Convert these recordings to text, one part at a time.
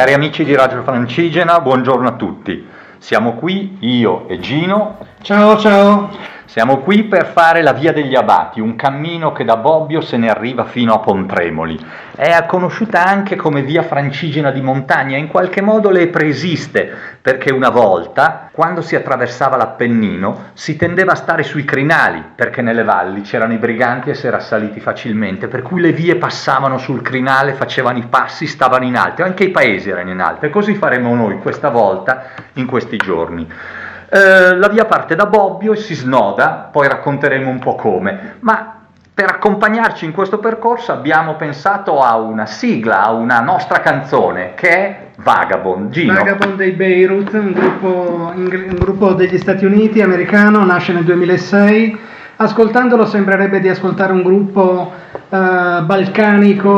Cari amici di Radio Francigena, buongiorno a tutti. Siamo qui, io e Gino. Ciao, ciao. Siamo qui per fare la Via degli Abati, un cammino che da Bobbio se ne arriva fino a Pontremoli. È conosciuta anche come Via Francigena di Montagna, in qualche modo le preesiste, perché una volta, quando si attraversava l'Appennino, si tendeva a stare sui crinali, perché nelle valli c'erano i briganti e si era saliti facilmente, per cui le vie passavano sul crinale, facevano i passi, stavano in alto, anche i paesi erano in alto, e così faremo noi questa volta in questi giorni. Eh, la via parte da Bobbio e si snoda, poi racconteremo un po' come, ma per accompagnarci in questo percorso abbiamo pensato a una sigla, a una nostra canzone che è Vagabond. Gino. Vagabond dei Beirut, un gruppo, un gruppo degli Stati Uniti americano, nasce nel 2006 ascoltandolo sembrerebbe di ascoltare un gruppo eh, balcanico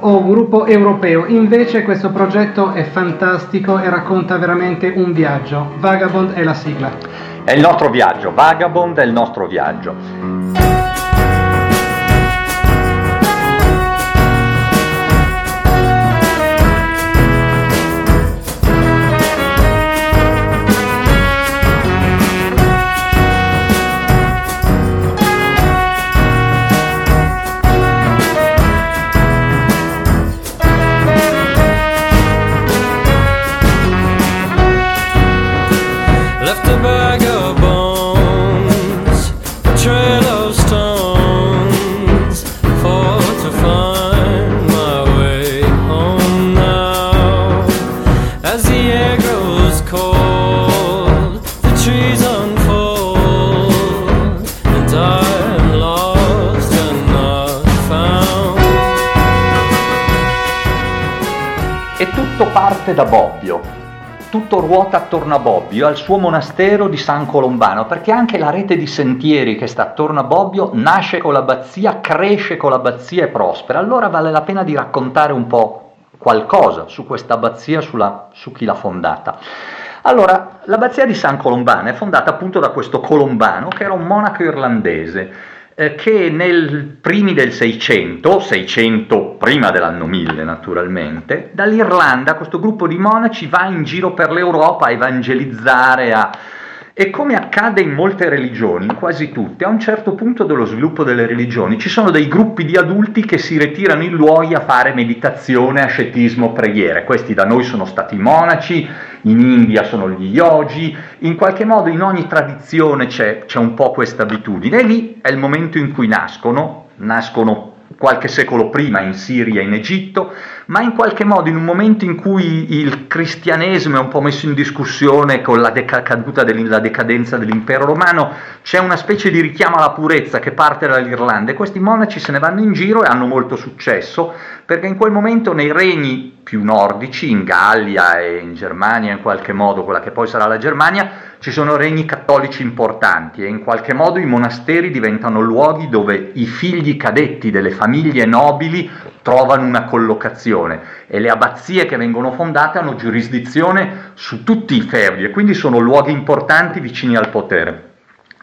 o un gruppo europeo, invece questo progetto è fantastico e racconta veramente un viaggio. Vagabond è la sigla. È il nostro viaggio, Vagabond è il nostro viaggio. Parte da Bobbio, tutto ruota attorno a Bobbio, al suo monastero di San Colombano, perché anche la rete di sentieri che sta attorno a Bobbio nasce con l'abbazia, cresce con l'abbazia e prospera. Allora vale la pena di raccontare un po' qualcosa su questa abbazia, sulla, su chi l'ha fondata. Allora, l'abbazia di San Colombano è fondata appunto da questo Colombano, che era un monaco irlandese che nel primi del 600, 600 prima dell'anno 1000 naturalmente, dall'Irlanda questo gruppo di monaci va in giro per l'Europa a evangelizzare, a e come accade in molte religioni, quasi tutte, a un certo punto dello sviluppo delle religioni ci sono dei gruppi di adulti che si ritirano in luoghi a fare meditazione, ascetismo, preghiere. Questi da noi sono stati i monaci, in India sono gli yogi, in qualche modo in ogni tradizione c'è, c'è un po' questa abitudine e lì è il momento in cui nascono, nascono qualche secolo prima in Siria in Egitto, ma in qualche modo in un momento in cui il cristianesimo è un po' messo in discussione con la deca- caduta della decadenza dell'impero romano, c'è una specie di richiamo alla purezza che parte dall'Irlanda e questi monaci se ne vanno in giro e hanno molto successo perché in quel momento nei regni più nordici, in Gallia e in Germania in qualche modo, quella che poi sarà la Germania, ci sono regni cattolici importanti e in qualche modo i monasteri diventano luoghi dove i figli cadetti delle famiglie nobili trovano una collocazione e le abbazie che vengono fondate hanno giurisdizione su tutti i feudi e quindi sono luoghi importanti vicini al potere.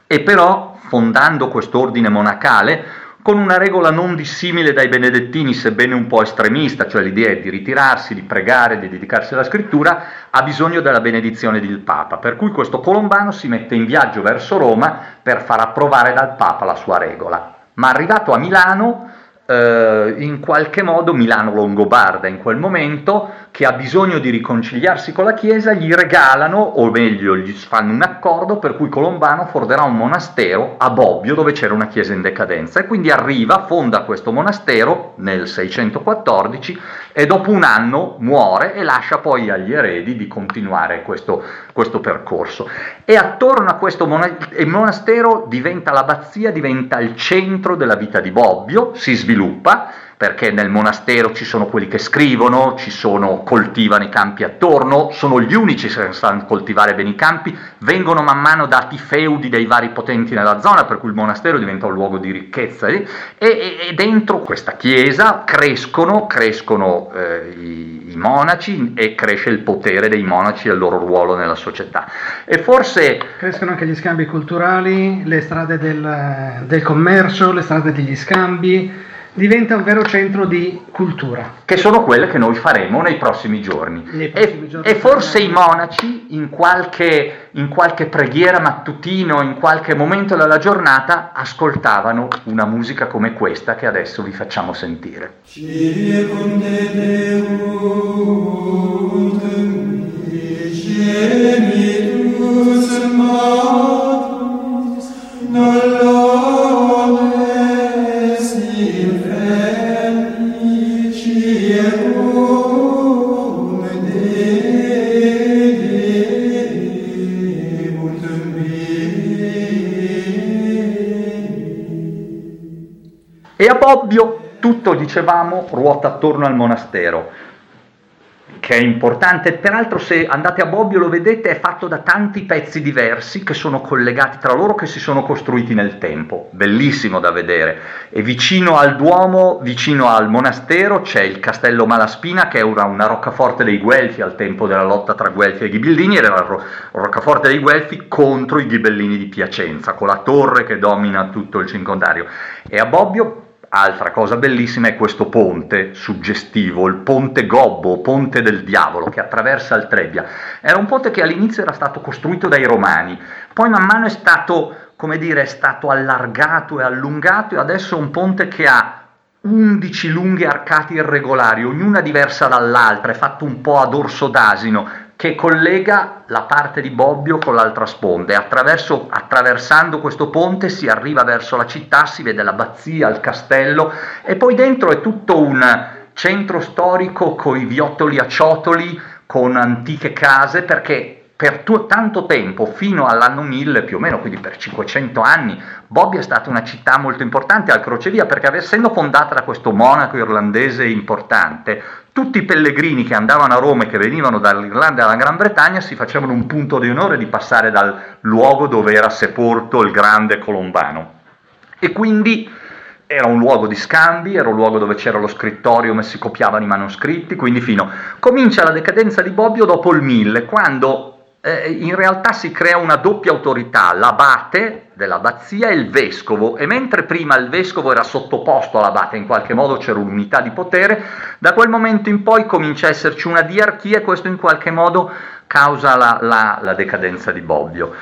E però, fondando quest'ordine monacale, con una regola non dissimile dai benedettini, sebbene un po' estremista, cioè l'idea è di ritirarsi, di pregare, di dedicarsi alla scrittura, ha bisogno della benedizione del Papa, per cui questo Colombano si mette in viaggio verso Roma per far approvare dal Papa la sua regola. Ma arrivato a Milano, eh, in qualche modo Milano Longobarda in quel momento, che ha bisogno di riconciliarsi con la Chiesa, gli regalano, o meglio, gli fanno un accordo per cui Colombano fonderà un monastero a Bobbio dove c'era una chiesa in decadenza. E quindi arriva, fonda questo monastero nel 614 e dopo un anno muore e lascia poi agli eredi di continuare questo, questo percorso. E attorno a questo monastero diventa l'abbazia, diventa il centro della vita di Bobbio, si sviluppa, perché nel monastero ci sono quelli che scrivono, ci sono, coltivano i campi attorno, sono gli unici che sanno coltivare bene i campi, vengono man mano dati feudi dai vari potenti nella zona, per cui il monastero diventa un luogo di ricchezza e, e, e dentro questa chiesa crescono, crescono eh, i, i, monaci e cresce il potere dei monaci e il loro ruolo nella società. E forse... Crescono anche gli scambi culturali, le strade del, del commercio, le strade degli scambi diventa un vero centro di cultura. Che sono quelle che noi faremo nei prossimi giorni. Nei prossimi e, giorni e forse i monaci in qualche, in qualche preghiera mattutino, in qualche momento della giornata, ascoltavano una musica come questa che adesso vi facciamo sentire. A Bobbio tutto, dicevamo, ruota attorno al monastero, che è importante. Peraltro se andate a Bobbio lo vedete, è fatto da tanti pezzi diversi che sono collegati tra loro, che si sono costruiti nel tempo. Bellissimo da vedere. E vicino al Duomo, vicino al monastero, c'è il castello Malaspina, che era una roccaforte dei Guelfi al tempo della lotta tra Guelfi e Ghibellini, era la ro- roccaforte dei Guelfi contro i Ghibellini di Piacenza, con la torre che domina tutto il circondario. E a Bobbio Altra cosa bellissima è questo ponte suggestivo, il ponte Gobbo, ponte del diavolo, che attraversa il Trebbia. Era un ponte che all'inizio era stato costruito dai romani, poi man mano è stato, come dire, è stato allargato e allungato e adesso è un ponte che ha 11 lunghe arcate irregolari, ognuna diversa dall'altra, è fatto un po' a dorso d'asino, che collega la parte di Bobbio con l'altra sponda attraverso, attraversando questo ponte si arriva verso la città, si vede l'abbazia, il castello e poi dentro è tutto un centro storico con i viottoli a ciotoli, con antiche case, perché per tu- tanto tempo, fino all'anno 1000 più o meno, quindi per 500 anni, Bobbio è stata una città molto importante al crocevia perché essendo fondata da questo monaco irlandese importante, tutti i pellegrini che andavano a Roma e che venivano dall'Irlanda e dalla Gran Bretagna si facevano un punto di onore di passare dal luogo dove era sepolto il grande Colombano. E quindi era un luogo di scambi, era un luogo dove c'era lo scrittorio dove si copiavano i manoscritti, quindi fino... Comincia la decadenza di Bobbio dopo il 1000, quando eh, in realtà si crea una doppia autorità, l'abate dell'abbazia e il vescovo, e mentre prima il vescovo era sottoposto all'abate, in qualche modo c'era un'unità di potere, da quel momento in poi comincia a esserci una diarchia e questo in qualche modo causa la, la, la decadenza di Bobbio.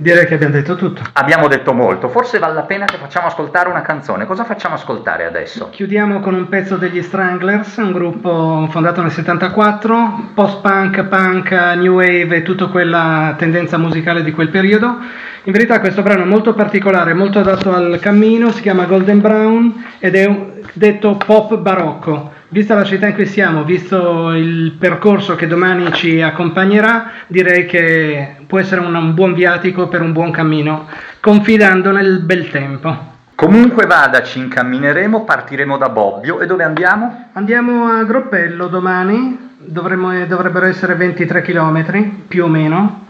Direi che abbiamo detto tutto. Abbiamo detto molto, forse vale la pena che facciamo ascoltare una canzone. Cosa facciamo ascoltare adesso? Chiudiamo con un pezzo degli Stranglers, un gruppo fondato nel 74, post-punk, punk, new wave e tutta quella tendenza musicale di quel periodo. In verità questo brano è molto particolare, molto adatto al cammino, si chiama Golden Brown ed è detto pop barocco. Vista la città in cui siamo, visto il percorso che domani ci accompagnerà, direi che può essere un, un buon viatico per un buon cammino, confidando nel bel tempo. Comunque vada, ci incammineremo, partiremo da Bobbio e dove andiamo? Andiamo a Groppello domani, dovremmo- dovrebbero essere 23 km più o meno.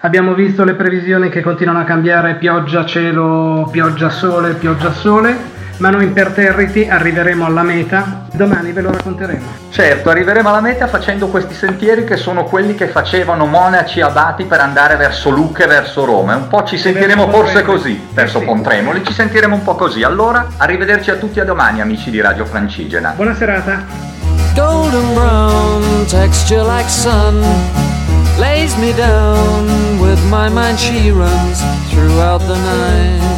Abbiamo visto le previsioni che continuano a cambiare pioggia, cielo, pioggia, sole, pioggia, sole, ma noi imperterriti arriveremo alla meta, domani ve lo racconteremo. Certo, arriveremo alla meta facendo questi sentieri che sono quelli che facevano monaci abati per andare verso Lucca e verso Roma. E un po' ci sentiremo verso forse Pontremoli. così, verso sì. Pontremoli, ci sentiremo un po' così. Allora, arrivederci a tutti a domani, amici di Radio Francigena. Buona serata! golden brown texture like sun lays me down with my mind she runs throughout the night